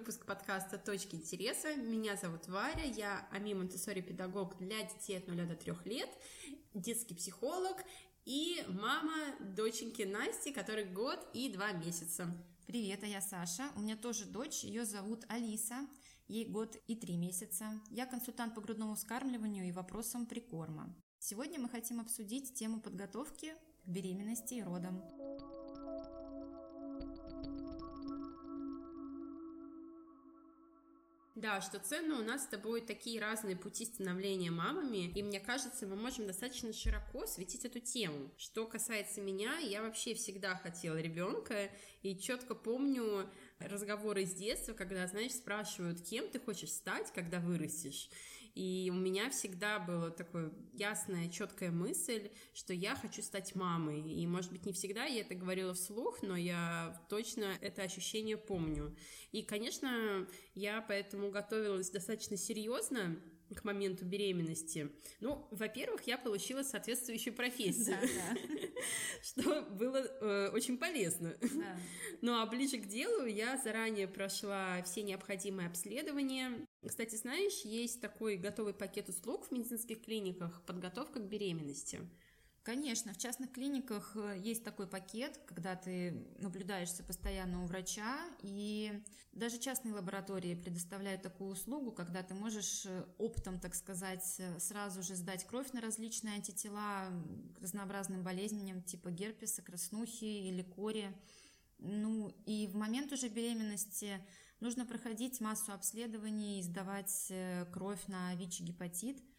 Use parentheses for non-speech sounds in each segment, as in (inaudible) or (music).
Выпуск подкаста «Точки интереса». Меня зовут Варя, я Ами Монтессори педагог для детей от 0 до 3 лет, детский психолог и мама доченьки Насти, которой год и два месяца. Привет, а я Саша. У меня тоже дочь, ее зовут Алиса, ей год и три месяца. Я консультант по грудному вскармливанию и вопросам прикорма. Сегодня мы хотим обсудить тему подготовки к беременности и родам. Да, что ценно, у нас с тобой такие разные пути становления мамами, и мне кажется, мы можем достаточно широко светить эту тему. Что касается меня, я вообще всегда хотела ребенка, и четко помню разговоры из детства, когда, знаешь, спрашивают, кем ты хочешь стать, когда вырастешь. И у меня всегда была такая ясная, четкая мысль, что я хочу стать мамой. И, может быть, не всегда я это говорила вслух, но я точно это ощущение помню. И, конечно, я поэтому этому готовилась достаточно серьезно к моменту беременности. Ну, во-первых, я получила соответствующую профессию, (laughs) что было э, очень полезно. (laughs) Ну, а ближе к делу я заранее прошла все необходимые обследования. Кстати, знаешь, есть такой готовый пакет услуг в медицинских клиниках «Подготовка к беременности». Конечно, в частных клиниках э, есть такой пакет, когда ты наблюдаешься постоянно у врача, и даже частные лаборатории предоставляют такую услугу, когда ты можешь э, оптом, так сказать, э, сразу же сдать кровь на различные антитела к разнообразным болезням типа герпеса, краснухи или кори. Ну и в момент уже беременности нужно проходить массу обследований, сдавать кровь на ВИЧ-гепатит –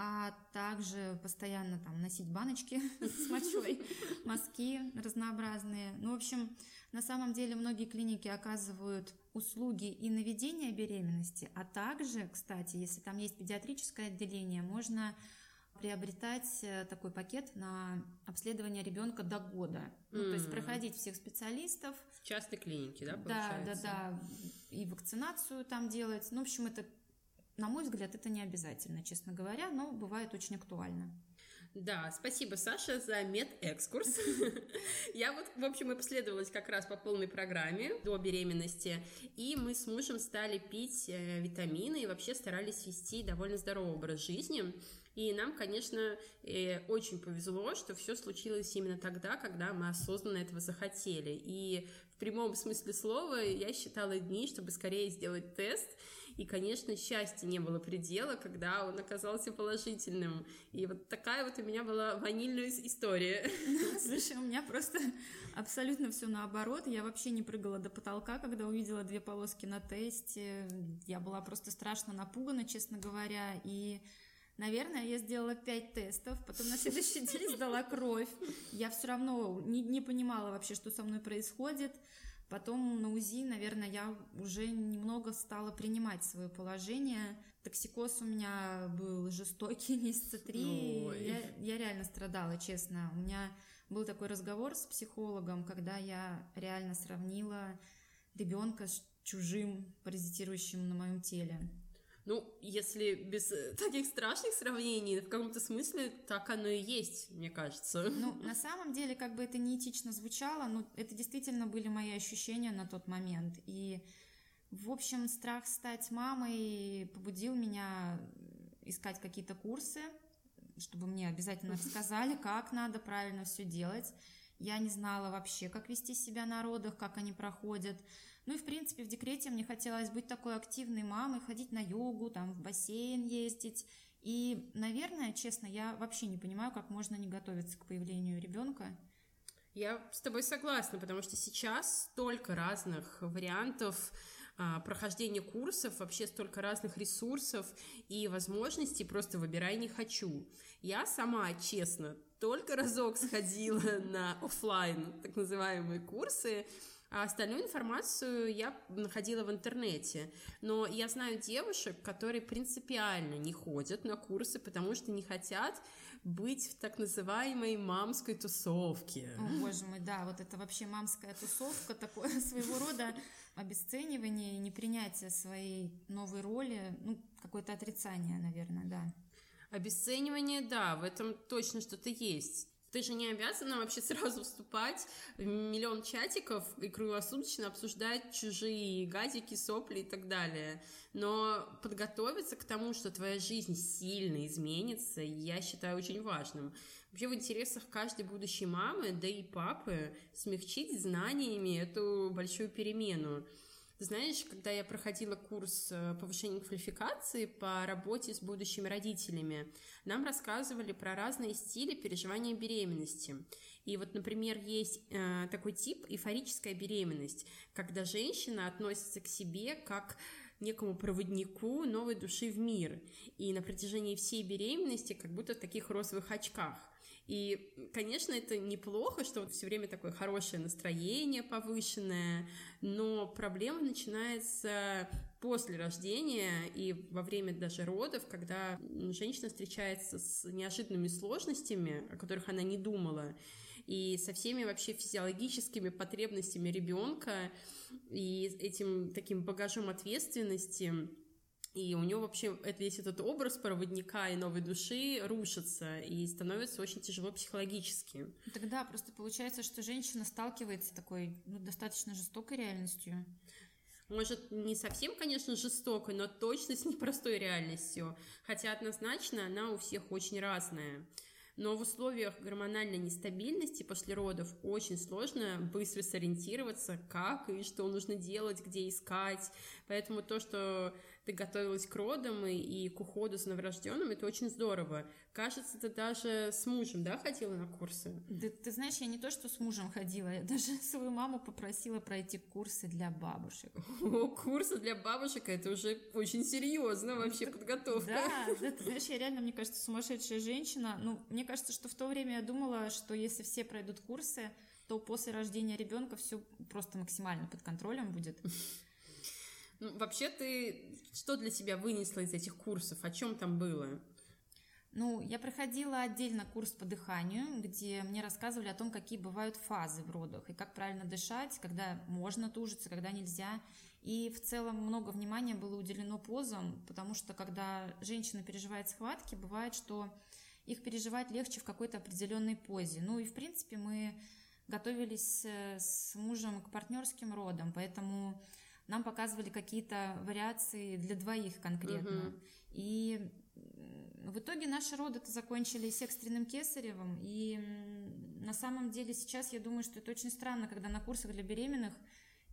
а также постоянно там носить баночки (laughs) с мочой, мазки разнообразные. Ну, в общем, на самом деле многие клиники оказывают услуги и наведения беременности, а также, кстати, если там есть педиатрическое отделение, можно приобретать э, такой пакет на обследование ребенка до года. Ну, то есть проходить всех специалистов. В частной клинике, да, получается? Да, да, да. И вакцинацию там делать. Ну, в общем, это на мой взгляд, это не обязательно, честно говоря, но бывает очень актуально. Да, спасибо, Саша, за медэкскурс. (laughs) Я вот, в общем, и последовалась как раз по полной программе до беременности, и мы с мужем стали пить э, витамины и вообще старались вести довольно здоровый образ жизни. И нам, конечно, э, очень повезло, что все случилось именно тогда, когда мы осознанно этого захотели. И в прямом смысле слова я считала дни, чтобы скорее сделать тест. И, конечно, счастья не было предела, когда он оказался положительным. И вот такая вот у меня была ванильная история. (laughs) Слушай, у меня просто абсолютно все наоборот. Я вообще не прыгала до потолка, когда увидела две полоски на тесте. Я была просто страшно напугана, честно говоря. И Наверное, я сделала пять тестов, потом на следующий день сдала кровь. Я все равно не, не понимала вообще, что со мной происходит. Потом на УЗИ, наверное, я уже немного стала принимать свое положение. Токсикоз у меня был жестокий (laughs) месяца три. Я, я реально страдала, честно. У меня был такой разговор с психологом, когда я реально сравнила ребенка с чужим, паразитирующим на моем теле. Ну, если без э, (laughs) таких страшных сравнений, в каком-то смысле так оно и есть, мне кажется. Ну, (laughs) на самом деле, как бы это неэтично звучало, но это действительно были мои ощущения на тот момент. И, в общем, страх стать мамой побудил меня искать какие-то курсы, чтобы мне обязательно (laughs) рассказали, как надо правильно все делать. Я не знала вообще, как вести себя на родах, как они проходят. Ну и, в принципе, в декрете мне хотелось быть такой активной мамой, ходить на йогу, там, в бассейн ездить. И, наверное, честно, я вообще не понимаю, как можно не готовиться к появлению ребенка. Я с тобой согласна, потому что сейчас столько разных вариантов а, прохождения курсов, вообще столько разных ресурсов и возможностей, просто выбирай не хочу. Я сама, честно, только разок сходила (laughs) на офлайн так называемые курсы, а остальную информацию я находила в интернете. Но я знаю девушек, которые принципиально не ходят на курсы, потому что не хотят быть в так называемой мамской тусовке. О, боже мой, да, вот это вообще мамская тусовка, такое (laughs) своего рода обесценивание, непринятие своей новой роли, ну, какое-то отрицание, наверное, да. Обесценивание, да, в этом точно что-то есть. Ты же не обязана вообще сразу вступать в миллион чатиков и круглосуточно обсуждать чужие гадики, сопли и так далее. Но подготовиться к тому, что твоя жизнь сильно изменится, я считаю очень важным. Вообще в интересах каждой будущей мамы, да и папы, смягчить знаниями эту большую перемену. Знаешь, когда я проходила курс э, повышения квалификации по работе с будущими родителями, нам рассказывали про разные стили переживания беременности. И вот, например, есть э, такой тип эйфорическая беременность, когда женщина относится к себе как некому проводнику новой души в мир. И на протяжении всей беременности как будто в таких розовых очках. И, конечно, это неплохо, что все время такое хорошее настроение повышенное, но проблема начинается после рождения и во время даже родов, когда женщина встречается с неожиданными сложностями, о которых она не думала, и со всеми вообще физиологическими потребностями ребенка и этим таким багажом ответственности, и у него вообще весь этот образ проводника и новой души рушится и становится очень тяжело психологически. Тогда просто получается, что женщина сталкивается с такой ну, достаточно жестокой реальностью. Может, не совсем, конечно, жестокой, но точно с непростой реальностью. Хотя однозначно она у всех очень разная. Но в условиях гормональной нестабильности после родов очень сложно быстро сориентироваться, как и что нужно делать, где искать. Поэтому то, что ты готовилась к родам и, и к уходу за новорожденным, это очень здорово. Кажется, ты даже с мужем, да, ходила на курсы? Да, ты знаешь, я не то, что с мужем ходила, я даже (laughs) свою маму попросила пройти курсы для бабушек. О, курсы для бабушек, это уже очень серьезно вообще подготовка. Да, да, ты знаешь, я реально, мне кажется, сумасшедшая женщина. Ну, мне кажется, что в то время я думала, что если все пройдут курсы, то после рождения ребенка все просто максимально под контролем будет. Ну, вообще ты что для себя вынесла из этих курсов? О чем там было? Ну, я проходила отдельно курс по дыханию, где мне рассказывали о том, какие бывают фазы в родах и как правильно дышать, когда можно тужиться, когда нельзя. И в целом много внимания было уделено позам, потому что когда женщина переживает схватки, бывает, что их переживать легче в какой-то определенной позе. Ну и, в принципе, мы готовились э, с мужем к партнерским родам, поэтому нам показывали какие-то вариации для двоих конкретно. Угу. И в итоге наши роды-то закончились экстренным кесаревым, и на самом деле сейчас я думаю, что это очень странно, когда на курсах для беременных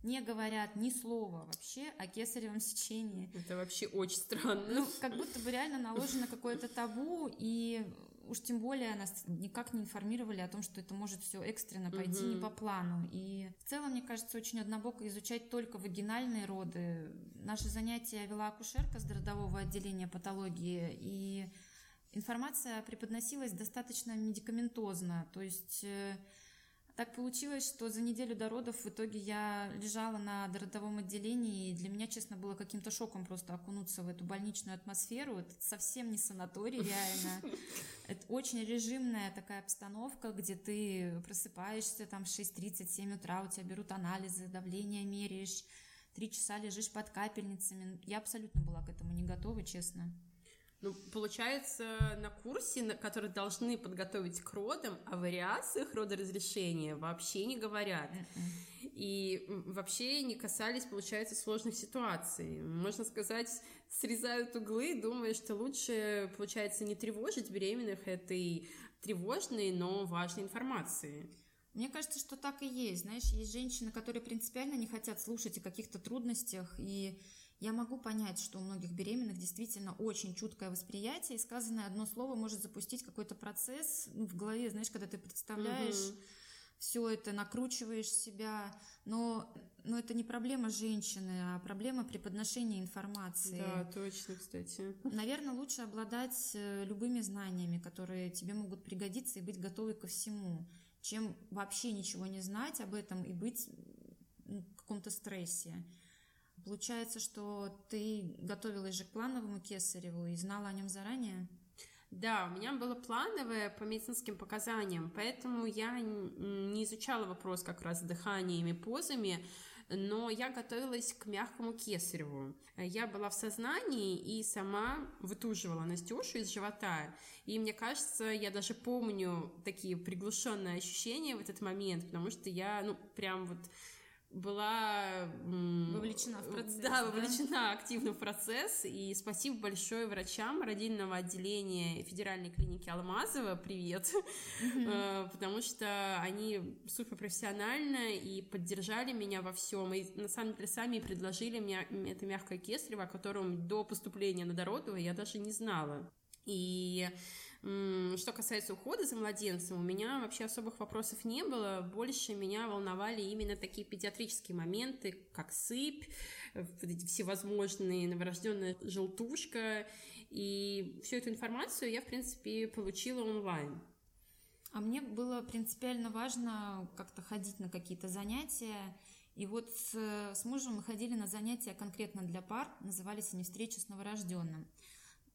не говорят ни слова вообще о кесаревом сечении. Это вообще очень странно. Ну, как будто бы реально наложено какое-то табу, и уж тем более нас никак не информировали о том, что это может все экстренно пойти угу. не по плану. И в целом, мне кажется, очень однобоко изучать только вагинальные роды. Наши занятия вела акушерка с родового отделения патологии, и информация преподносилась достаточно медикаментозно. То есть э, так получилось, что за неделю до родов в итоге я лежала на родовом отделении, и для меня, честно, было каким-то шоком просто окунуться в эту больничную атмосферу. Это совсем не санаторий, реально. (laughs) Это очень режимная такая обстановка, где ты просыпаешься там в 6.30-7 утра, у тебя берут анализы, давление меряешь, три часа лежишь под капельницами. Я абсолютно была к этому не готова, честно. Ну, получается, на курсе, на который должны подготовить к родам, о вариациях родоразрешения вообще не говорят. И вообще не касались, получается, сложных ситуаций. Можно сказать, срезают углы, думая, что лучше, получается, не тревожить беременных этой тревожной, но важной информации. Мне кажется, что так и есть. Знаешь, есть женщины, которые принципиально не хотят слушать о каких-то трудностях и я могу понять, что у многих беременных действительно очень чуткое восприятие, и сказанное одно слово может запустить какой-то процесс ну, в голове, знаешь, когда ты представляешь угу. все это, накручиваешь себя, но, но это не проблема женщины, а проблема при подношении информации. Да, точно, кстати. Наверное, лучше обладать э, любыми знаниями, которые тебе могут пригодиться и быть готовой ко всему, чем вообще ничего не знать об этом и быть в каком-то стрессе. Получается, что ты готовилась же к плановому кесареву и знала о нем заранее? Да, у меня было плановое по медицинским показаниям, поэтому я не изучала вопрос как раз с дыханиями, позами, но я готовилась к мягкому кесареву. Я была в сознании и сама вытуживала Настюшу из живота. И мне кажется, я даже помню такие приглушенные ощущения в этот момент, потому что я, ну, прям вот была вовлечена в процесс. Да, вовлечена да? активно в процесс. И спасибо большое врачам родильного отделения Федеральной клиники Алмазова. Привет. Mm-hmm. Потому что они супер профессионально и поддержали меня во всем. И на самом деле сами предложили мне это мягкое кесарево, о котором до поступления на Дородово я даже не знала. И что касается ухода за младенцем, у меня вообще особых вопросов не было. Больше меня волновали именно такие педиатрические моменты, как сыпь, всевозможные новорожденная желтушка. И всю эту информацию я, в принципе, получила онлайн. А мне было принципиально важно как-то ходить на какие-то занятия. И вот с, с мужем мы ходили на занятия конкретно для пар, назывались они «Встреча с новорожденным».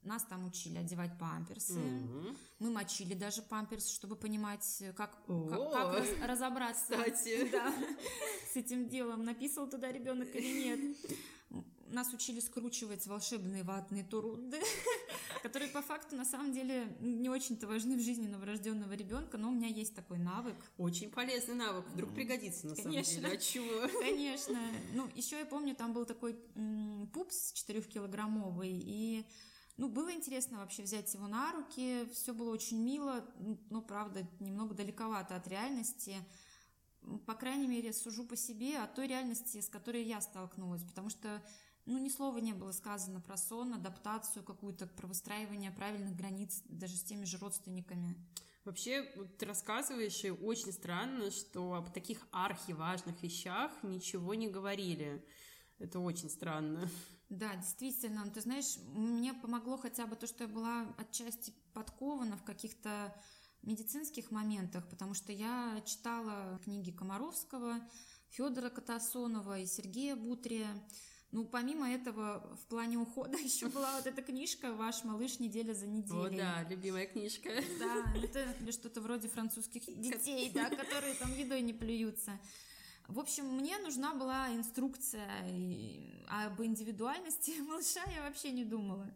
Нас там учили одевать памперсы. Угу. Мы мочили даже памперс, чтобы понимать, как, как, как раз, разобраться Кстати. (laughs) Да, с этим делом, написал туда ребенок или нет. Нас учили скручивать волшебные ватные турунды, (laughs) которые по факту на самом деле не очень-то важны в жизни новорожденного ребенка, но у меня есть такой навык. Очень полезный навык, вдруг пригодится на Конечно. самом деле. А чего? (laughs) Конечно. Ну, еще я помню, там был такой пупс четырехкилограммовый, и ну, было интересно вообще взять его на руки, все было очень мило, но, правда, немного далековато от реальности. По крайней мере, сужу по себе о той реальности, с которой я столкнулась, потому что ну, ни слова не было сказано про сон, адаптацию какую-то, про выстраивание правильных границ даже с теми же родственниками. Вообще, ты рассказываешь, и очень странно, что об таких архиважных вещах ничего не говорили. Это очень странно. Да, действительно. Ты знаешь, мне помогло хотя бы то, что я была отчасти подкована в каких-то медицинских моментах, потому что я читала книги Комаровского, Федора Катасонова и Сергея Бутрия. Ну, помимо этого, в плане ухода (laughs) еще была вот эта книжка «Ваш малыш неделя за неделей». О, да, любимая книжка. Да, это что-то вроде французских детей, да, которые там едой не плюются. В общем, мне нужна была инструкция, и об индивидуальности (laughs) малыша я вообще не думала.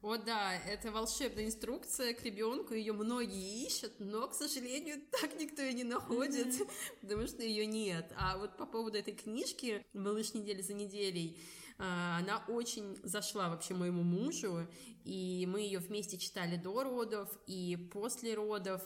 О да, это волшебная инструкция к ребенку, ее многие ищут, но, к сожалению, (laughs) так никто ее не находит, mm-hmm. потому что ее нет. А вот по поводу этой книжки «Малыш недели за неделей», а, она очень зашла вообще моему мужу, и мы ее вместе читали до родов, и после родов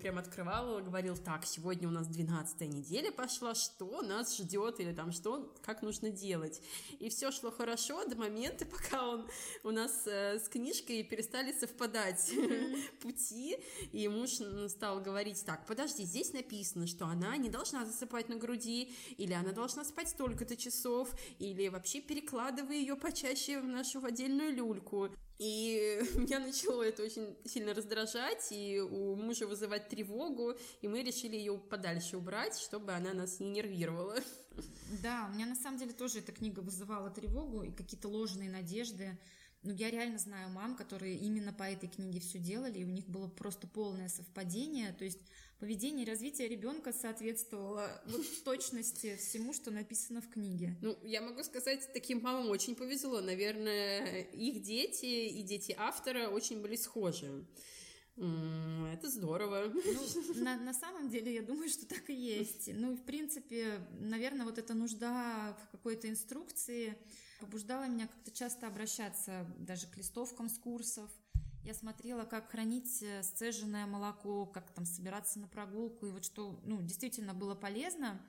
прям открывал, говорил, так, сегодня у нас 12 неделя пошла, что нас ждет, или там что, как нужно делать. И все шло хорошо до момента, (laughs) пока он у нас э, с книжкой перестали совпадать (laughs) пути, и муж стал говорить, так, подожди, здесь написано, что она не должна засыпать на груди, или она должна спать столько-то часов, или вообще перекладывай ее почаще в нашу отдельную люльку. И (laughs) меня начало это очень сильно раздражать, и у мужа вызывать тревогу, и мы решили ее подальше убрать, чтобы она нас не нервировала. Да, у меня на самом деле тоже эта книга вызывала тревогу и какие-то ложные надежды. Ну, я реально знаю мам, которые именно по этой книге все делали, и у них было просто полное совпадение. То есть поведение и развитие ребенка соответствовало вот точности всему, что написано в книге. Ну, я могу сказать, таким мамам очень повезло. Наверное, их дети и дети автора очень были схожи. Это здорово. Ну, на, на самом деле, я думаю, что так и есть. Ну, в принципе, наверное, вот эта нужда в какой-то инструкции побуждала меня как-то часто обращаться даже к листовкам с курсов, я смотрела, как хранить э, сцеженное молоко, как там собираться на прогулку, и вот что, ну, действительно было полезно.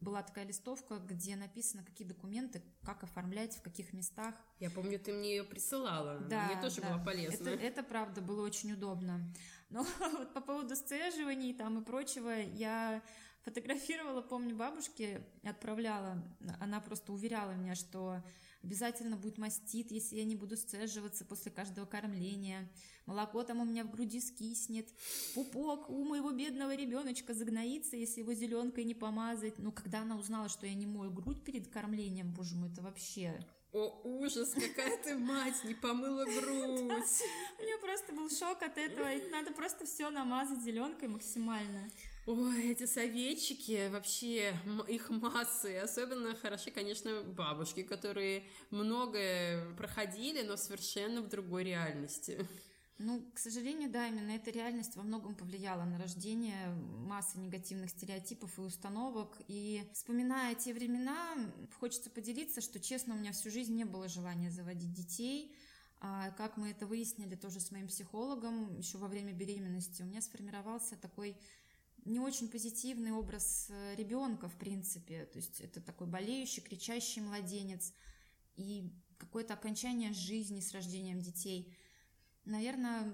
Была такая листовка, где написано, какие документы, как оформлять, в каких местах. Я помню, ты мне ее присылала. Да, мне тоже да. было полезно. Это, это правда было очень удобно. Но (laughs) вот по поводу сцеживаний там и прочего, я фотографировала, помню, бабушке, отправляла. Она просто уверяла меня, что обязательно будет мастит, если я не буду сцеживаться после каждого кормления, молоко там у меня в груди скиснет, пупок у моего бедного ребеночка загноится, если его зеленкой не помазать. Но когда она узнала, что я не мою грудь перед кормлением, боже мой, это вообще... О, ужас, какая ты мать, не помыла грудь. У меня просто был шок от этого, надо просто все намазать зеленкой максимально. Ой, эти советчики, вообще их массы. Особенно хороши, конечно, бабушки, которые многое проходили, но совершенно в другой реальности. Ну, к сожалению, да, именно эта реальность во многом повлияла на рождение массы негативных стереотипов и установок. И вспоминая те времена, хочется поделиться, что, честно, у меня всю жизнь не было желания заводить детей. А как мы это выяснили тоже с моим психологом еще во время беременности, у меня сформировался такой не очень позитивный образ э, ребенка, в принципе. То есть это такой болеющий, кричащий младенец и какое-то окончание жизни с рождением детей. Наверное,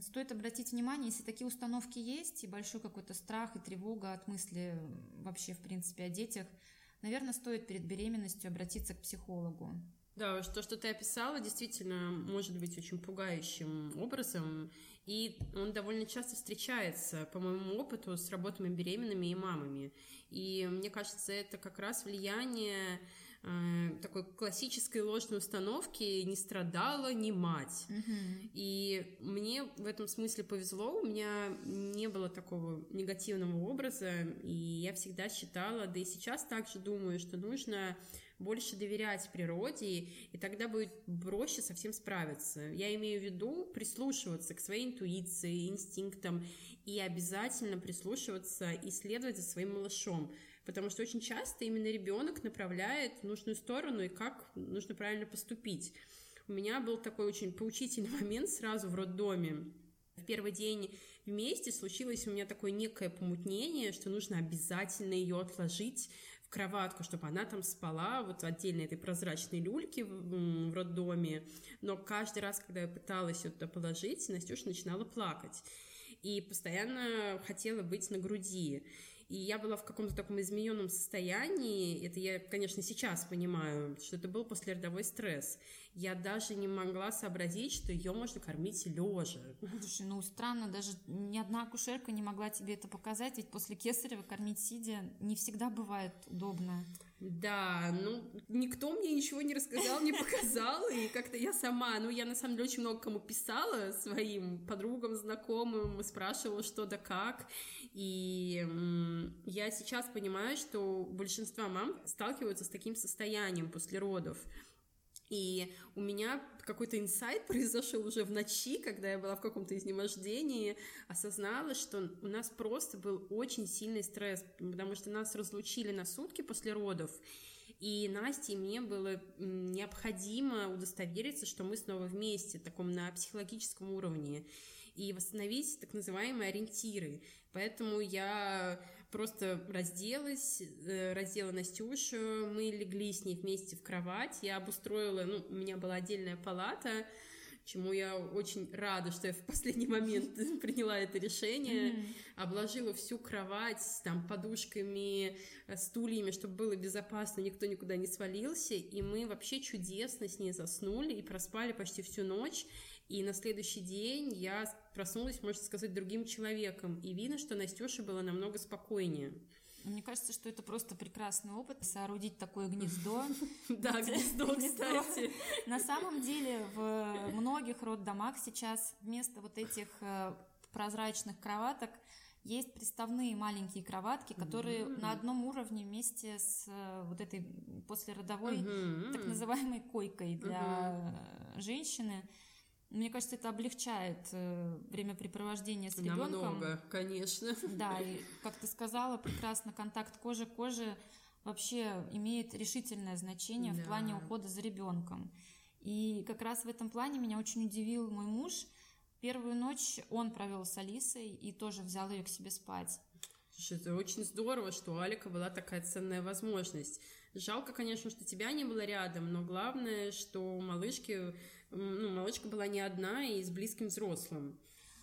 стоит обратить внимание, если такие установки есть, и большой какой-то страх и тревога от мысли вообще, в принципе, о детях, наверное, стоит перед беременностью обратиться к психологу. Да, то, что ты описала, действительно может быть очень пугающим образом, и он довольно часто встречается, по моему опыту, с работами беременными и мамами. И мне кажется, это как раз влияние э, такой классической ложной установки «не страдала ни мать». Угу. И мне в этом смысле повезло, у меня не было такого негативного образа, и я всегда считала, да и сейчас также думаю, что нужно больше доверять природе, и тогда будет проще совсем справиться. Я имею в виду прислушиваться к своей интуиции, инстинктам, и обязательно прислушиваться и следовать за своим малышом, потому что очень часто именно ребенок направляет в нужную сторону и как нужно правильно поступить. У меня был такой очень поучительный (laughs) момент сразу в роддоме. В первый день вместе случилось у меня такое некое помутнение, что нужно обязательно ее отложить кроватку, чтобы она там спала, вот отдельно этой прозрачной люльки в, в роддоме. Но каждый раз, когда я пыталась ее туда положить, Настюша начинала плакать. И постоянно хотела быть на груди. И я была в каком-то таком измененном состоянии. Это я, конечно, сейчас понимаю, что это был послеродовой стресс. Я даже не могла сообразить, что ее можно кормить лежа. Слушай, ну странно, даже ни одна акушерка не могла тебе это показать, ведь после кесарева кормить сидя не всегда бывает удобно. Да, ну, никто мне ничего не рассказал, не показал, и как-то я сама, ну, я на самом деле очень много кому писала, своим подругам, знакомым, спрашивала, что да как, и я сейчас понимаю, что большинство мам сталкиваются с таким состоянием после родов, и у меня какой-то инсайт (laughs) произошел уже в ночи, когда я была в каком-то изнемождении, осознала, что у нас просто был очень сильный стресс, потому что нас разлучили на сутки после родов, и Насте и мне было необходимо удостовериться, что мы снова вместе, таком на психологическом уровне, и восстановить так называемые ориентиры. Поэтому я просто разделась, э, раздела Настюшу, мы легли с ней вместе в кровать, я обустроила, ну, у меня была отдельная палата, чему я очень рада, что я в последний момент (laughs) приняла это решение, mm-hmm. обложила всю кровать там подушками, э, стульями, чтобы было безопасно, никто никуда не свалился, и мы вообще чудесно с ней заснули и проспали почти всю ночь, и на следующий день я проснулась, можно сказать, другим человеком. И видно, что Настюша была намного спокойнее. Мне кажется, что это просто прекрасный опыт соорудить такое гнездо. (laughs) Да, гнездо, кстати. (laughs) На самом деле в многих роддомах сейчас вместо вот этих э, прозрачных кроваток есть приставные маленькие кроватки, которые mm-hmm. на одном уровне вместе с э, вот этой послеродовой mm-hmm. так называемой койкой для mm-hmm. женщины. Мне кажется, это облегчает э, времяпрепровождение с ребенком. Намного, конечно. Да, (laughs) и как ты сказала, прекрасно контакт кожи к коже вообще имеет решительное значение да. в плане ухода за ребенком. И как раз в этом плане меня очень удивил мой муж. Первую ночь он провел с Алисой и тоже взял ее к себе спать. Это очень здорово, что у Алика была такая ценная возможность. Жалко, конечно, что тебя не было рядом, но главное, что малышки ну, малышка была не одна и с близким взрослым.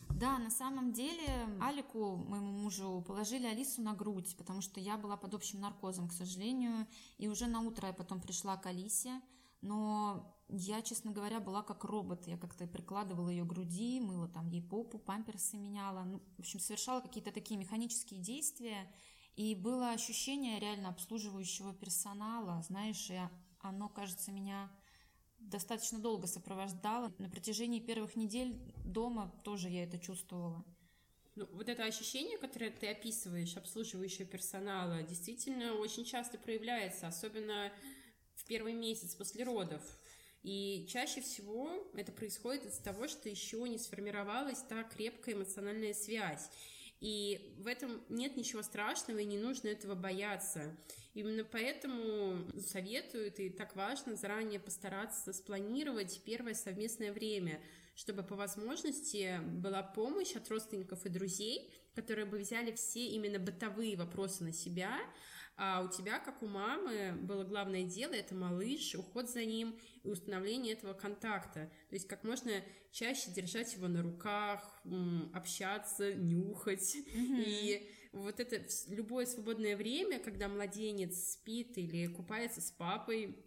Да, на самом деле Алику, моему мужу, положили Алису на грудь, потому что я была под общим наркозом, к сожалению, и уже на утро я потом пришла к Алисе, но я, честно говоря, была как робот. Я как-то прикладывала ее груди, мыла там ей попу, памперсы меняла. Ну, в общем, совершала какие-то такие механические действия. И было ощущение реально обслуживающего персонала. Знаешь, и оно, кажется, меня достаточно долго сопровождала. На протяжении первых недель дома тоже я это чувствовала. Ну, вот это ощущение, которое ты описываешь, обслуживающего персонала, действительно очень часто проявляется, особенно в первый месяц после родов. И чаще всего это происходит из-за того, что еще не сформировалась та крепкая эмоциональная связь. И в этом нет ничего страшного, и не нужно этого бояться. Именно поэтому советуют, и так важно заранее постараться спланировать первое совместное время, чтобы по возможности была помощь от родственников и друзей, которые бы взяли все именно бытовые вопросы на себя, а у тебя, как у мамы, было главное дело — это малыш, уход за ним и установление этого контакта. То есть как можно чаще держать его на руках, общаться, нюхать. Mm-hmm. И вот это любое свободное время, когда младенец спит или купается с папой,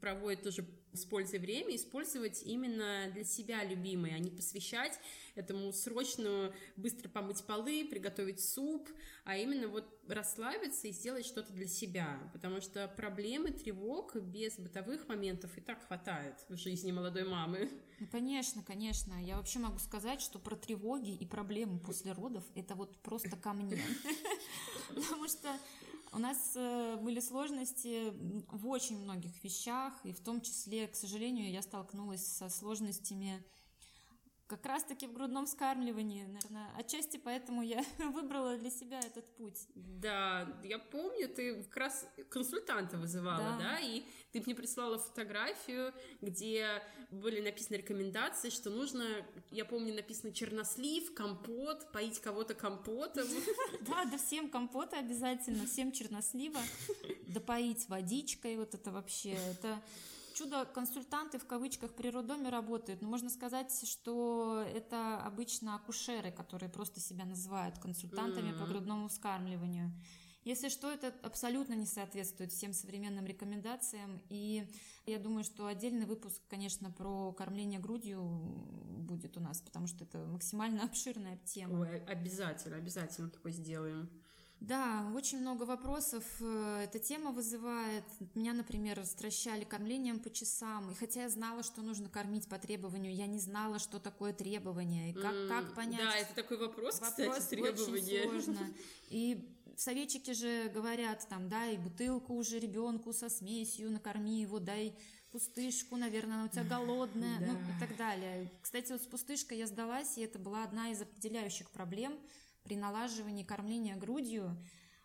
проводит тоже с пользой время, использовать именно для себя любимые, а не посвящать этому срочно быстро помыть полы, приготовить суп, а именно вот расслабиться и сделать что-то для себя, потому что проблемы, тревог без бытовых моментов и так хватает в жизни молодой мамы. Ну, конечно, конечно. Я вообще могу сказать, что про тревоги и проблемы после родов это вот просто ко мне. (laughs) Потому что у нас э, были сложности в очень многих вещах, и в том числе, к сожалению, я столкнулась со сложностями как раз-таки в грудном вскармливании, наверное. Отчасти поэтому я (laughs) выбрала для себя этот путь. Да, я помню, ты как раз консультанта вызывала, да, да? и ты мне прислала фотографию, где были написаны рекомендации, что нужно, я помню, написано чернослив, компот, поить кого-то компотом. (laughs) Да, да всем компота обязательно, всем чернослива, (laughs) допоить водичкой, вот это вообще, это чудо-консультанты в кавычках при роддоме работают, но можно сказать, что это обычно акушеры, которые просто себя называют консультантами mm-hmm. по грудному вскармливанию. Если что, это абсолютно не соответствует всем современным рекомендациям, и я думаю, что отдельный выпуск, конечно, про кормление грудью будет у нас, потому что это максимально (laughs) обширная тема. Ой, обязательно, обязательно такой сделаем. Да, очень много вопросов э, эта тема вызывает. Меня, например, стращали кормлением по часам. И хотя я знала, что нужно кормить по требованию, я не знала, что такое требование. И как, mm, как понять... Да, это такой вопрос, вопрос кстати, требования. очень сложно. (laughs) И советчики же говорят, там, дай бутылку уже ребенку со смесью, накорми его, дай пустышку, наверное, она у тебя голодная, (laughs) да. ну и так далее. Кстати, вот с пустышкой я сдалась, и это была одна из определяющих проблем – при налаживании кормления грудью,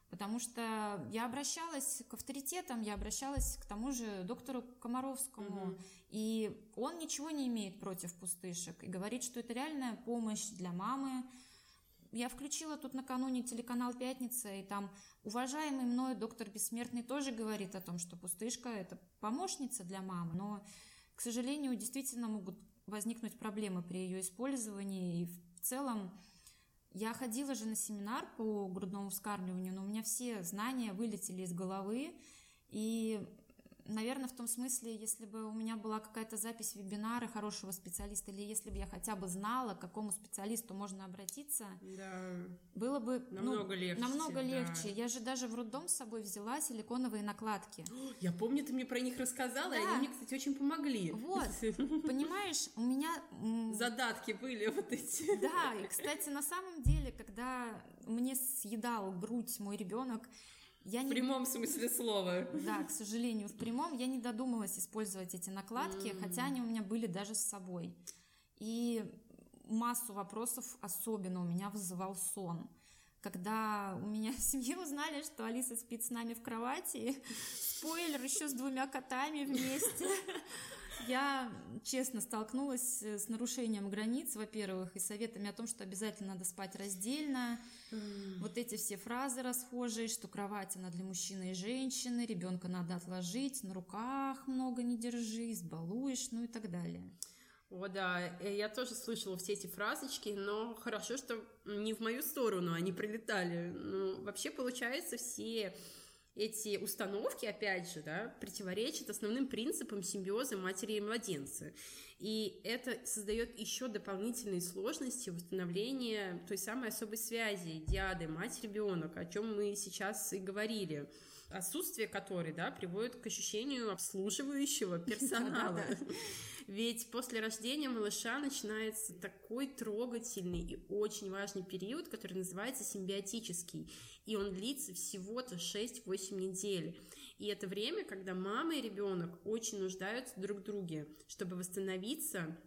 потому что я обращалась к авторитетам, я обращалась к тому же доктору Комаровскому, угу. и он ничего не имеет против пустышек и говорит, что это реальная помощь для мамы. Я включила тут накануне телеканал «Пятница», и там уважаемый мной доктор Бессмертный тоже говорит о том, что пустышка – это помощница для мамы, но, к сожалению, действительно могут возникнуть проблемы при ее использовании, и в целом я ходила же на семинар по грудному вскармливанию, но у меня все знания вылетели из головы, и наверное, в том смысле, если бы у меня была какая-то запись вебинара хорошего специалиста, или если бы я хотя бы знала, к какому специалисту можно обратиться, да. было бы намного ну, легче. Намного легче. Я же даже в роддом с собой взяла силиконовые накладки. (gasps) Я помню, ты мне про них рассказала, да. и они мне, кстати, очень помогли. Вот, (laughs) понимаешь, у меня... Задатки были вот эти. Да, и, кстати, на самом деле, когда мне съедал грудь мой ребенок, я в не... прямом смысле слова. Да, к сожалению, в прямом я не додумалась использовать эти накладки, mm. хотя они у меня были даже с собой. И массу вопросов особенно у меня вызывал сон. Когда у меня в семье узнали, что Алиса спит с нами в кровати, (laughs) спойлер, еще с двумя котами вместе. Я, честно, столкнулась с нарушением границ, во-первых, и советами о том, что обязательно надо спать раздельно. Mm. Вот эти все фразы расхожие, что кровать она для мужчины и женщины, ребенка надо отложить, на руках много не держи, избалуешь, ну и так далее. О, да, э, я тоже слышала все эти фразочки, но хорошо, что не в мою сторону они прилетали. Ну, вообще, получается, все эти установки, опять же, да, противоречат основным принципам симбиоза матери и младенца. И это создает еще дополнительные сложности в той самой особой связи диады мать-ребенок, о чем мы сейчас и говорили. отсутствие которой, да, приводит к ощущению обслуживающего персонала. (laughs) Ведь после рождения малыша начинается такой трогательный и очень важный период, который называется симбиотический, и он длится всего-то 6-8 недель. И это время, когда мама и ребенок очень нуждаются друг в друге, чтобы восстановиться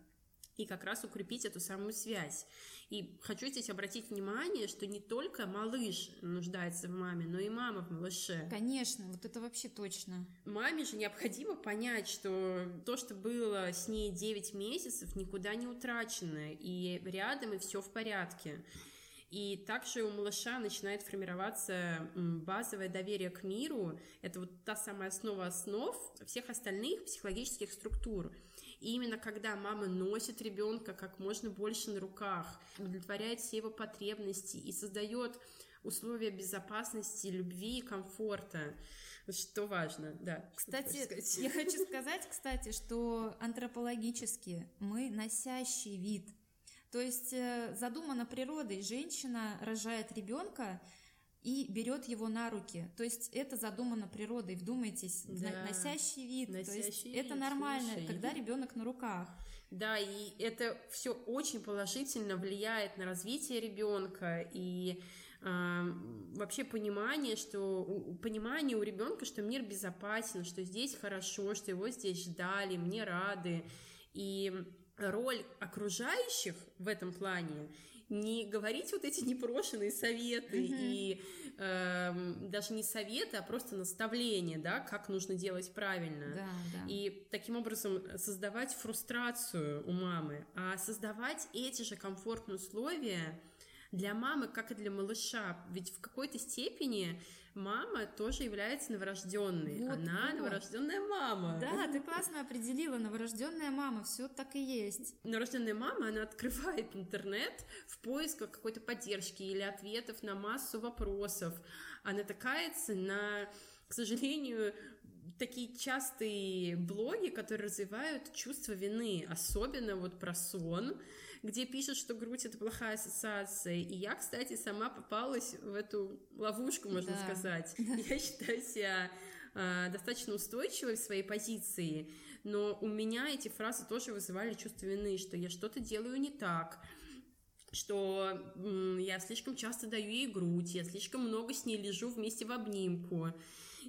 и как раз укрепить эту самую связь. И хочу здесь обратить внимание, что не только малыш нуждается в маме, но и мама в малыше. Конечно, вот это вообще точно. Маме же необходимо понять, что то, что было с ней 9 месяцев, никуда не утрачено, и рядом, и все в порядке. И также у малыша начинает формироваться базовое доверие к миру. Это вот та самая основа основ всех остальных психологических структур. И именно когда мама носит ребенка как можно больше на руках, удовлетворяет все его потребности и создает условия безопасности, любви и комфорта, что важно, да. Кстати, я хочу (laughs) сказать, кстати, что антропологически мы носящий вид. То есть э, задумано природой, женщина рожает ребенка, и берет его на руки. То есть это задумано природой, вдумайтесь, да. носящий вид. Носящий То есть вид, это нормально, слушай. когда ребенок на руках. Да, и это все очень положительно влияет на развитие ребенка и э, вообще понимание, что понимание у ребенка, что мир безопасен, что здесь хорошо, что его здесь ждали, мне рады. И роль окружающих в этом плане не говорить вот эти непрошенные советы mm-hmm. и э, даже не советы, а просто наставления, да, как нужно делать правильно. Да, да. И таким образом создавать фрустрацию у мамы, а создавать эти же комфортные условия для мамы, как и для малыша. Ведь в какой-то степени мама тоже является новорожденной. Вот, Она вот. новорожденная мама. Да, ты классно определила, новорожденная мама, все так и есть. Новорожденная мама, она открывает интернет в поисках какой-то поддержки или ответов на массу вопросов. Она натыкается на, к сожалению, такие частые блоги, которые развивают чувство вины, особенно вот про сон, где пишут, что грудь это плохая ассоциация. И я, кстати, сама попалась в эту ловушку, можно да. сказать. Я считаю себя э, достаточно устойчивой в своей позиции, но у меня эти фразы тоже вызывали чувство вины, что я что-то делаю не так, что я слишком часто даю ей грудь, я слишком много с ней лежу вместе в обнимку.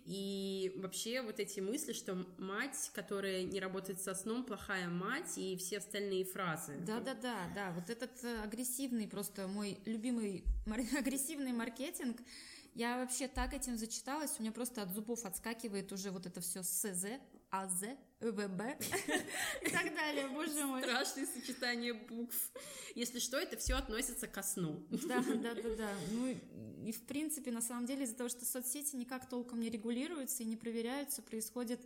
И вообще вот эти мысли, что мать, которая не работает со сном, плохая мать, и все остальные фразы. Да-да-да, да, вот этот э, агрессивный, просто мой любимый (laughs) агрессивный маркетинг, я вообще так этим зачиталась, у меня просто от зубов отскакивает уже вот это все СЗ, АЗ, ВБ (laughs) и так далее, боже мой. Страшное сочетание букв. Если что, это все относится ко сну. Да, да, да, да. Ну и в принципе, на самом деле, из-за того, что соцсети никак толком не регулируются и не проверяются, происходит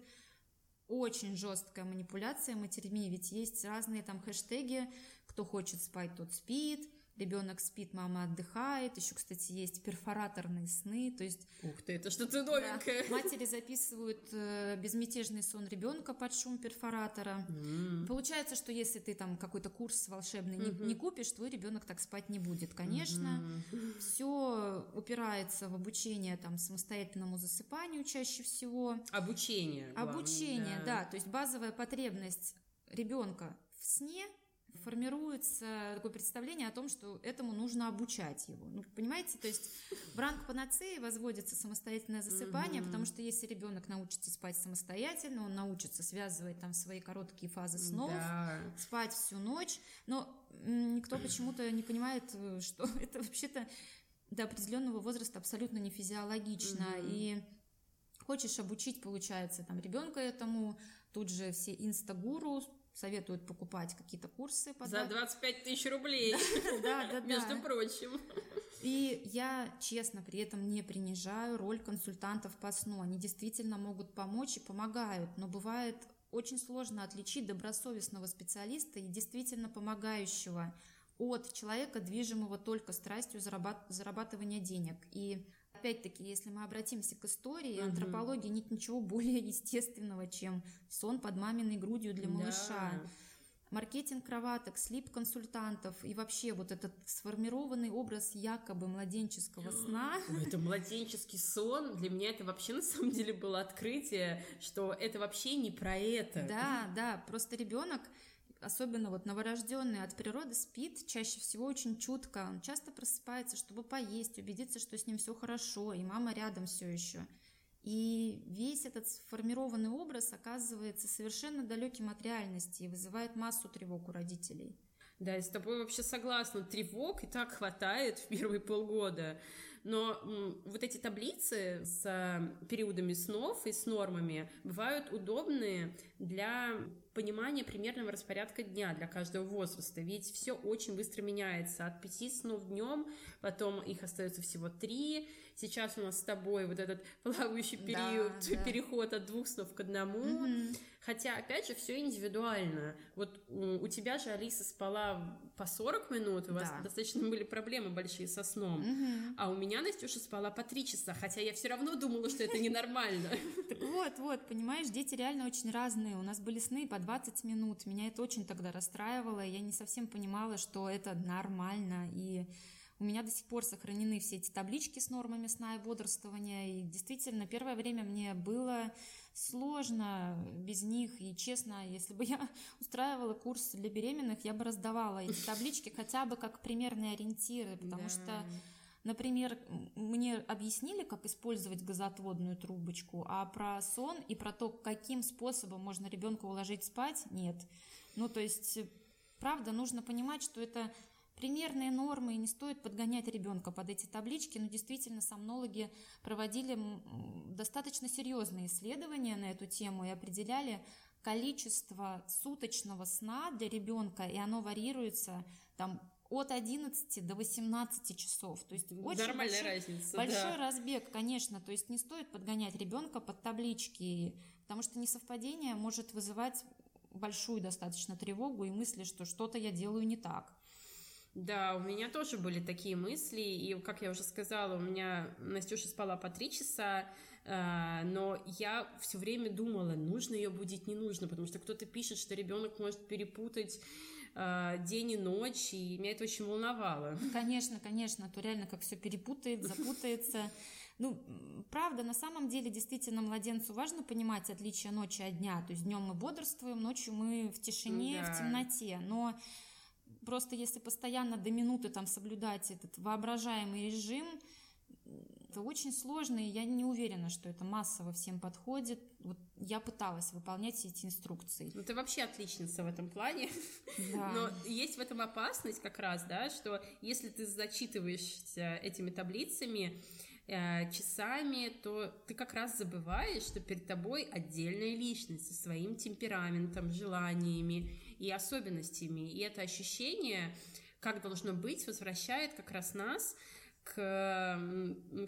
очень жесткая манипуляция матерьми, ведь есть разные там хэштеги, кто хочет спать, тот спит, ребенок спит, мама отдыхает. Еще, кстати, есть перфораторные сны, то есть... Ух ты, это что-то новенькое. Да, матери записывают э, безмятежный сон ребенка под шум перфоратора. Mm. Получается, что если ты там какой-то курс волшебный mm-hmm. не, не купишь, твой ребенок так спать не будет. Конечно, mm-hmm. все упирается в обучение там самостоятельному засыпанию чаще всего. Обучение. Главное, Обучение, да. да. То есть базовая потребность ребенка в сне – формируется такое представление о том, что этому нужно обучать его. Ну, понимаете, то есть в ранг панацеи возводится самостоятельное засыпание, mm-hmm. потому что если ребенок научится спать самостоятельно, он научится связывать там свои короткие фазы снов, да. спать всю ночь, но никто почему-то не понимает, э, что (laughs) это вообще-то до определенного возраста абсолютно не физиологично, mm-hmm. и хочешь обучить, получается, там ребенка этому, тут же все инстагуру советуют покупать какие-то курсы. За 25 тысяч рублей. (laughs) Между прочим. И я, честно, при этом не принижаю роль консультантов по сну. Они действительно могут помочь и помогают, но бывает очень сложно отличить добросовестного специалиста и действительно помогающего от человека, движимого только страстью зарабатывания денег. И опять-таки, если мы обратимся к истории, угу. антропологии нет ничего более естественного, чем сон под маминой грудью для малыша. Да. маркетинг кроваток, слип-консультантов и вообще вот этот сформированный образ якобы младенческого сна. (laughs) Это младенческий сон. Для меня это вообще на самом деле было открытие, что это вообще не про это. Да, да, просто ребенок особенно вот новорожденный от природы спит чаще всего очень чутко. Он часто просыпается, чтобы поесть, убедиться, что с ним все хорошо, и мама рядом все еще. И весь этот сформированный образ оказывается совершенно далеким от реальности и вызывает массу тревог у родителей. Да, я с тобой вообще согласна. Тревог и так хватает в первые полгода. Но вот эти таблицы с периодами снов и с нормами бывают удобные для понимания примерного распорядка дня для каждого возраста. Ведь все очень быстро меняется. От пяти снов днем, потом их остается всего три, Сейчас у нас с тобой вот этот (laughs) плавающий период, да, да. переход от двух снов к одному. Угу. Хотя, опять же, все индивидуально. Вот у тебя же Алиса спала по 40 минут, у вас да. достаточно были проблемы большие со сном. Угу. А у меня Настюша спала по 3 часа, хотя я все равно думала, что это ненормально. (laughs) Так вот, вот, понимаешь, дети реально очень разные. У нас были сны по 20 минут. Меня это очень тогда расстраивало. Я не совсем понимала, что это нормально. И у меня до сих пор сохранены все эти таблички с нормами сна и бодрствования, и действительно первое время мне было сложно без них, и честно, если бы я (laughs) устраивала курс для беременных, я бы раздавала эти таблички хотя бы как примерные ориентиры, потому да. что Например, мне объяснили, как использовать газоотводную трубочку, а про сон и про то, каким способом можно ребенка уложить спать, нет. Ну, то есть, правда, нужно понимать, что это примерные нормы, и не стоит подгонять ребенка под эти таблички, но действительно сомнологи проводили достаточно серьезные исследования на эту тему и определяли количество суточного сна для ребенка, и оно варьируется там от 11 до 18 часов. То есть очень Нормальная большой, разница, большой да. разбег, конечно. То есть не стоит подгонять ребенка под таблички, потому что несовпадение может вызывать большую достаточно тревогу и мысли, что что-то я делаю не так. Да, у меня тоже были такие мысли, и, как я уже сказала, у меня Настюша спала по три часа, э, но я все время думала, нужно ее будить, не нужно, потому что кто-то пишет, что ребенок может перепутать э, день и ночь, и меня это очень волновало. Конечно, конечно, а то реально как все перепутает, запутается. Ну, правда, на самом деле, действительно, младенцу важно понимать отличие ночи от дня. То есть днем мы бодрствуем, ночью мы в тишине, да. в темноте. Но Просто если постоянно до минуты там соблюдать этот воображаемый режим, это очень сложно, и я не уверена, что это массово всем подходит. Вот я пыталась выполнять все эти инструкции. Ну, ты вообще отличница в этом плане. Да. Но есть в этом опасность как раз, да, что если ты зачитываешься этими таблицами, э, часами, то ты как раз забываешь, что перед тобой отдельная личность со своим темпераментом, желаниями и особенностями. И это ощущение, как должно быть, возвращает как раз нас к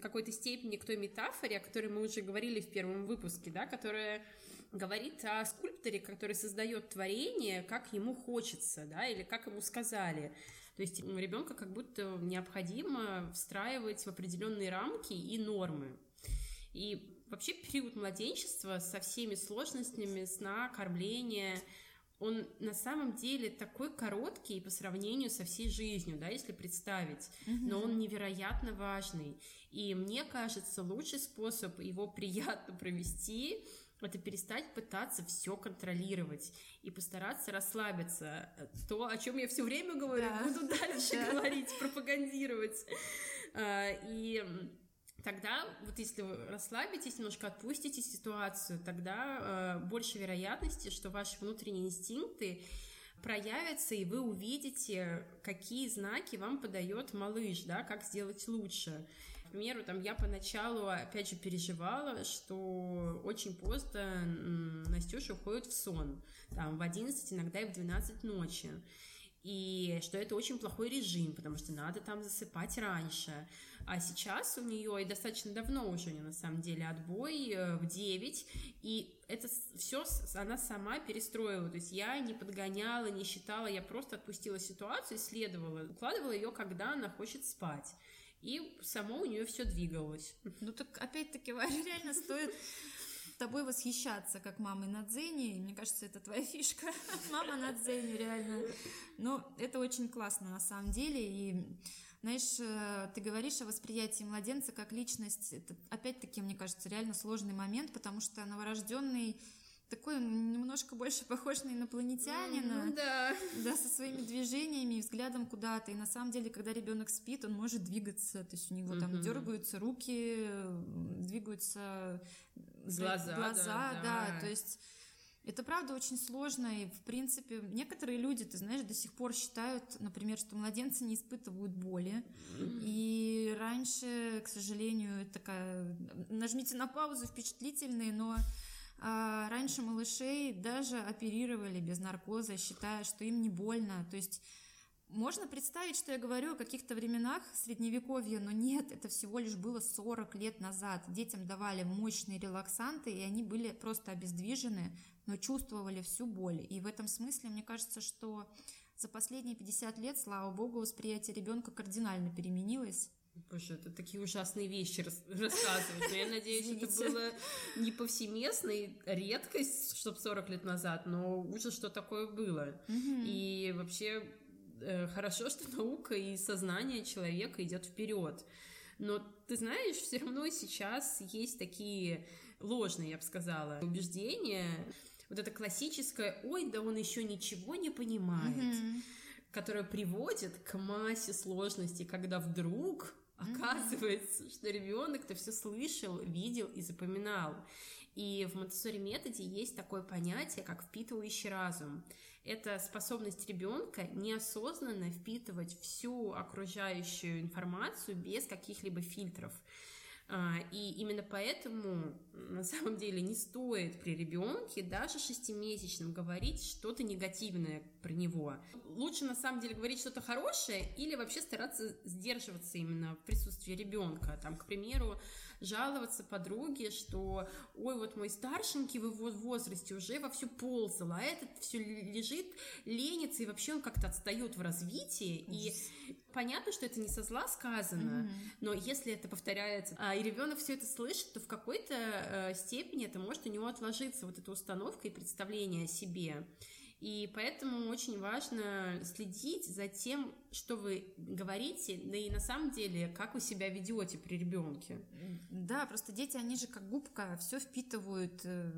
какой-то степени к той метафоре, о которой мы уже говорили в первом выпуске, да, которая говорит о скульпторе, который создает творение, как ему хочется, да, или как ему сказали. То есть ребенка как будто необходимо встраивать в определенные рамки и нормы. И вообще период младенчества со всеми сложностями сна, кормления, он на самом деле такой короткий по сравнению со всей жизнью, да, если представить, mm-hmm. но он невероятно важный. И мне кажется, лучший способ его приятно провести это перестать пытаться все контролировать и постараться расслабиться. То, о чем я все время говорю, да. буду дальше (laughs) да. говорить, пропагандировать. А, и тогда, вот если вы расслабитесь, немножко отпустите ситуацию, тогда э, больше вероятности, что ваши внутренние инстинкты проявятся, и вы увидите, какие знаки вам подает малыш, да, как сделать лучше. К примеру, там я поначалу, опять же, переживала, что очень поздно Настюша уходит в сон, там в 11, иногда и в 12 ночи и что это очень плохой режим, потому что надо там засыпать раньше. А сейчас у нее, и достаточно давно уже у нее на самом деле, отбой э, в 9, и это все она сама перестроила. То есть я не подгоняла, не считала, я просто отпустила ситуацию, исследовала, укладывала ее, когда она хочет спать. И само у нее все двигалось. Ну так опять-таки, (laughs) реально стоит тобой восхищаться как мамой на дзене. Мне кажется, это твоя фишка. (laughs) Мама на дзене, реально. Но это очень классно на самом деле. И знаешь, э, ты говоришь о восприятии младенца как личность. Это опять-таки, мне кажется, реально сложный момент, потому что новорожденный такой немножко больше похож на инопланетянина. Ну, да. Да, со своими движениями и взглядом куда-то. И на самом деле, когда ребенок спит, он может двигаться. То есть у него там дергаются руки, двигаются глаза. Глаза, да, да. да. То есть это правда очень сложно, и в принципе некоторые люди, ты знаешь, до сих пор считают, например, что младенцы не испытывают боли. И раньше, к сожалению, такая... Нажмите на паузу, впечатлительные, но раньше малышей даже оперировали без наркоза, считая, что им не больно. То есть можно представить, что я говорю о каких-то временах средневековья, но нет, это всего лишь было 40 лет назад. Детям давали мощные релаксанты, и они были просто обездвижены, но чувствовали всю боль. И в этом смысле мне кажется, что за последние 50 лет, слава богу, восприятие ребенка кардинально переменилось. Боже, это такие ужасные вещи рас- рассказывать. Но я надеюсь, Извините. это было не повсеместной редкость, чтобы 40 лет назад, но ужас, что такое было. Угу. И вообще э, хорошо, что наука и сознание человека идет вперед. Но ты знаешь, все равно сейчас есть такие ложные, я бы сказала, убеждения. Вот это классическое, ой, да он еще ничего не понимает. Угу которая приводит к массе сложностей, когда вдруг Оказывается, что ребенок-то все слышал, видел и запоминал. И в Монтессори методе есть такое понятие, как впитывающий разум. Это способность ребенка неосознанно впитывать всю окружающую информацию без каких-либо фильтров. А, и именно поэтому на самом деле не стоит при ребенке даже шестимесячном говорить что-то негативное про него. Лучше на самом деле говорить что-то хорошее или вообще стараться сдерживаться именно в присутствии ребенка. Там, к примеру, жаловаться подруге, что ой, вот мой старшенький в его возрасте уже вовсю ползал, а этот все лежит, ленится, и вообще он как-то отстает в развитии. И понятно, что это не со зла сказано, mm-hmm. но если это повторяется, а, и ребенок все это слышит, то в какой-то э, степени это может у него отложиться, вот эта установка и представление о себе. И поэтому очень важно следить за тем, что вы говорите, да и на самом деле, как вы себя ведете при ребенке. Да, просто дети, они же как губка, все впитывают э,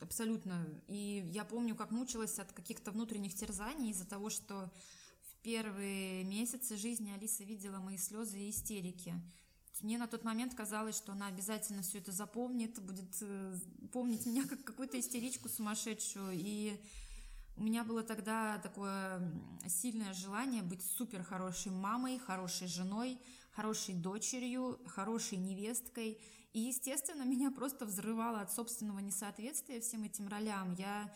абсолютно. И я помню, как мучилась от каких-то внутренних терзаний из-за того, что в первые месяцы жизни Алиса видела мои слезы и истерики. Мне на тот момент казалось, что она обязательно все это запомнит, будет э, помнить меня как какую-то истеричку сумасшедшую. И у меня было тогда такое сильное желание быть супер хорошей мамой, хорошей женой, хорошей дочерью, хорошей невесткой. И, естественно, (laughs) меня просто взрывало от собственного несоответствия всем этим ролям. Я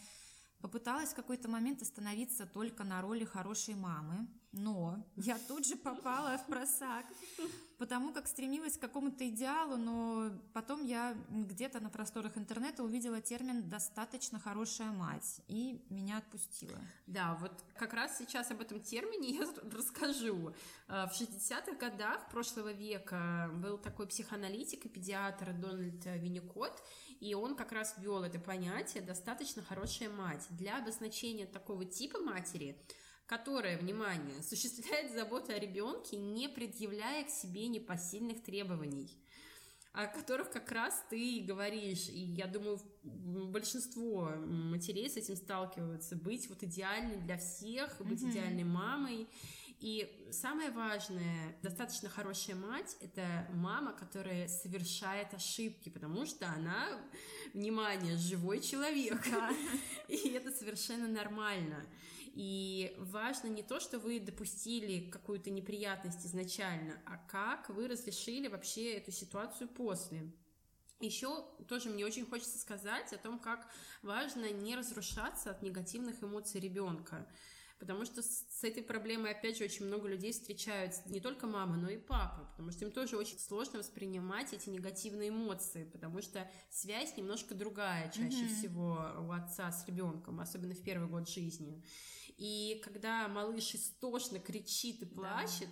попыталась в какой-то момент остановиться только на роли хорошей мамы, но я тут же попала в просак, потому как стремилась к какому-то идеалу, но потом я где-то на просторах интернета увидела термин «достаточно хорошая мать» и меня отпустила. Да, вот как раз сейчас об этом термине я расскажу. Э, в 60-х годах прошлого века был такой психоаналитик и педиатр Дональд Винникот, и он как раз ввел это понятие «достаточно хорошая мать». Для обозначения такого типа матери – которая, внимание, (laughs) осуществляет заботу о ребенке, не предъявляя к себе непосильных требований о которых как раз ты говоришь, и я думаю, большинство матерей с этим сталкиваются, быть вот идеальной для всех, быть mm-hmm. идеальной мамой, и самое важное, достаточно хорошая мать, это мама, которая совершает ошибки, потому что она, внимание, живой человек, (laughs) и это совершенно нормально. И важно не то, что вы допустили какую-то неприятность изначально, а как вы разрешили вообще эту ситуацию после. Еще тоже мне очень хочется сказать о том, как важно не разрушаться от негативных эмоций ребенка. Потому что с этой проблемой, опять же, очень много людей встречаются, не только мама, но и папа, потому что им тоже очень сложно воспринимать эти негативные эмоции, потому что связь немножко другая чаще mm-hmm. всего у отца с ребенком, особенно в первый год жизни. И когда малыш истошно кричит и плачет,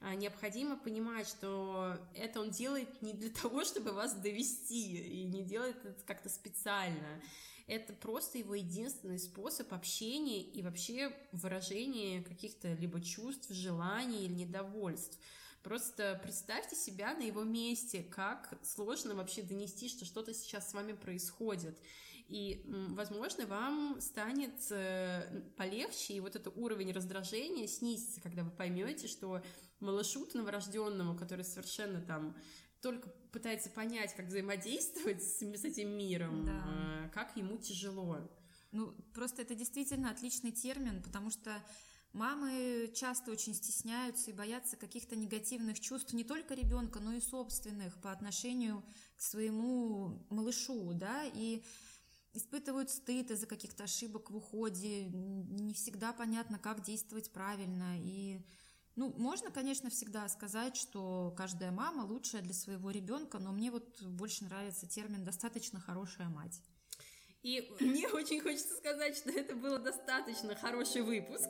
а, необходимо понимать, что это он делает не для того, чтобы вас довести, и не делает это как-то специально. Это просто его единственный способ общения и вообще выражения каких-то либо чувств, желаний или недовольств. Просто представьте себя на его месте, как сложно вообще донести, что что-то сейчас с вами происходит. И, возможно, вам станет э, полегче, и вот этот уровень раздражения снизится, когда вы поймете, что малышу новорожденному, который совершенно там только пытается понять, как взаимодействовать с, с этим миром, да. А, как ему тяжело. Ну, просто это действительно отличный термин, потому что мамы часто очень стесняются и боятся каких-то негативных чувств не только ребенка, но и собственных по отношению к своему малышу, да, и испытывают стыд из-за каких-то ошибок в уходе, не всегда понятно, как действовать правильно. И, ну, можно, конечно, всегда сказать, что каждая мама лучшая для своего ребенка, но мне вот больше нравится термин «достаточно хорошая мать». И мне очень хочется сказать, что это был достаточно хороший выпуск.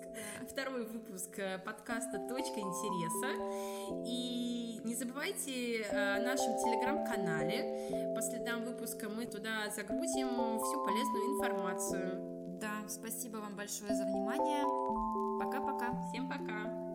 Второй выпуск э, подкаста «Точка интереса». И не забывайте о нашем телеграм-канале. По следам выпуска мы туда загрузим всю полезную информацию. Да, спасибо вам большое за внимание. Пока-пока. Всем пока.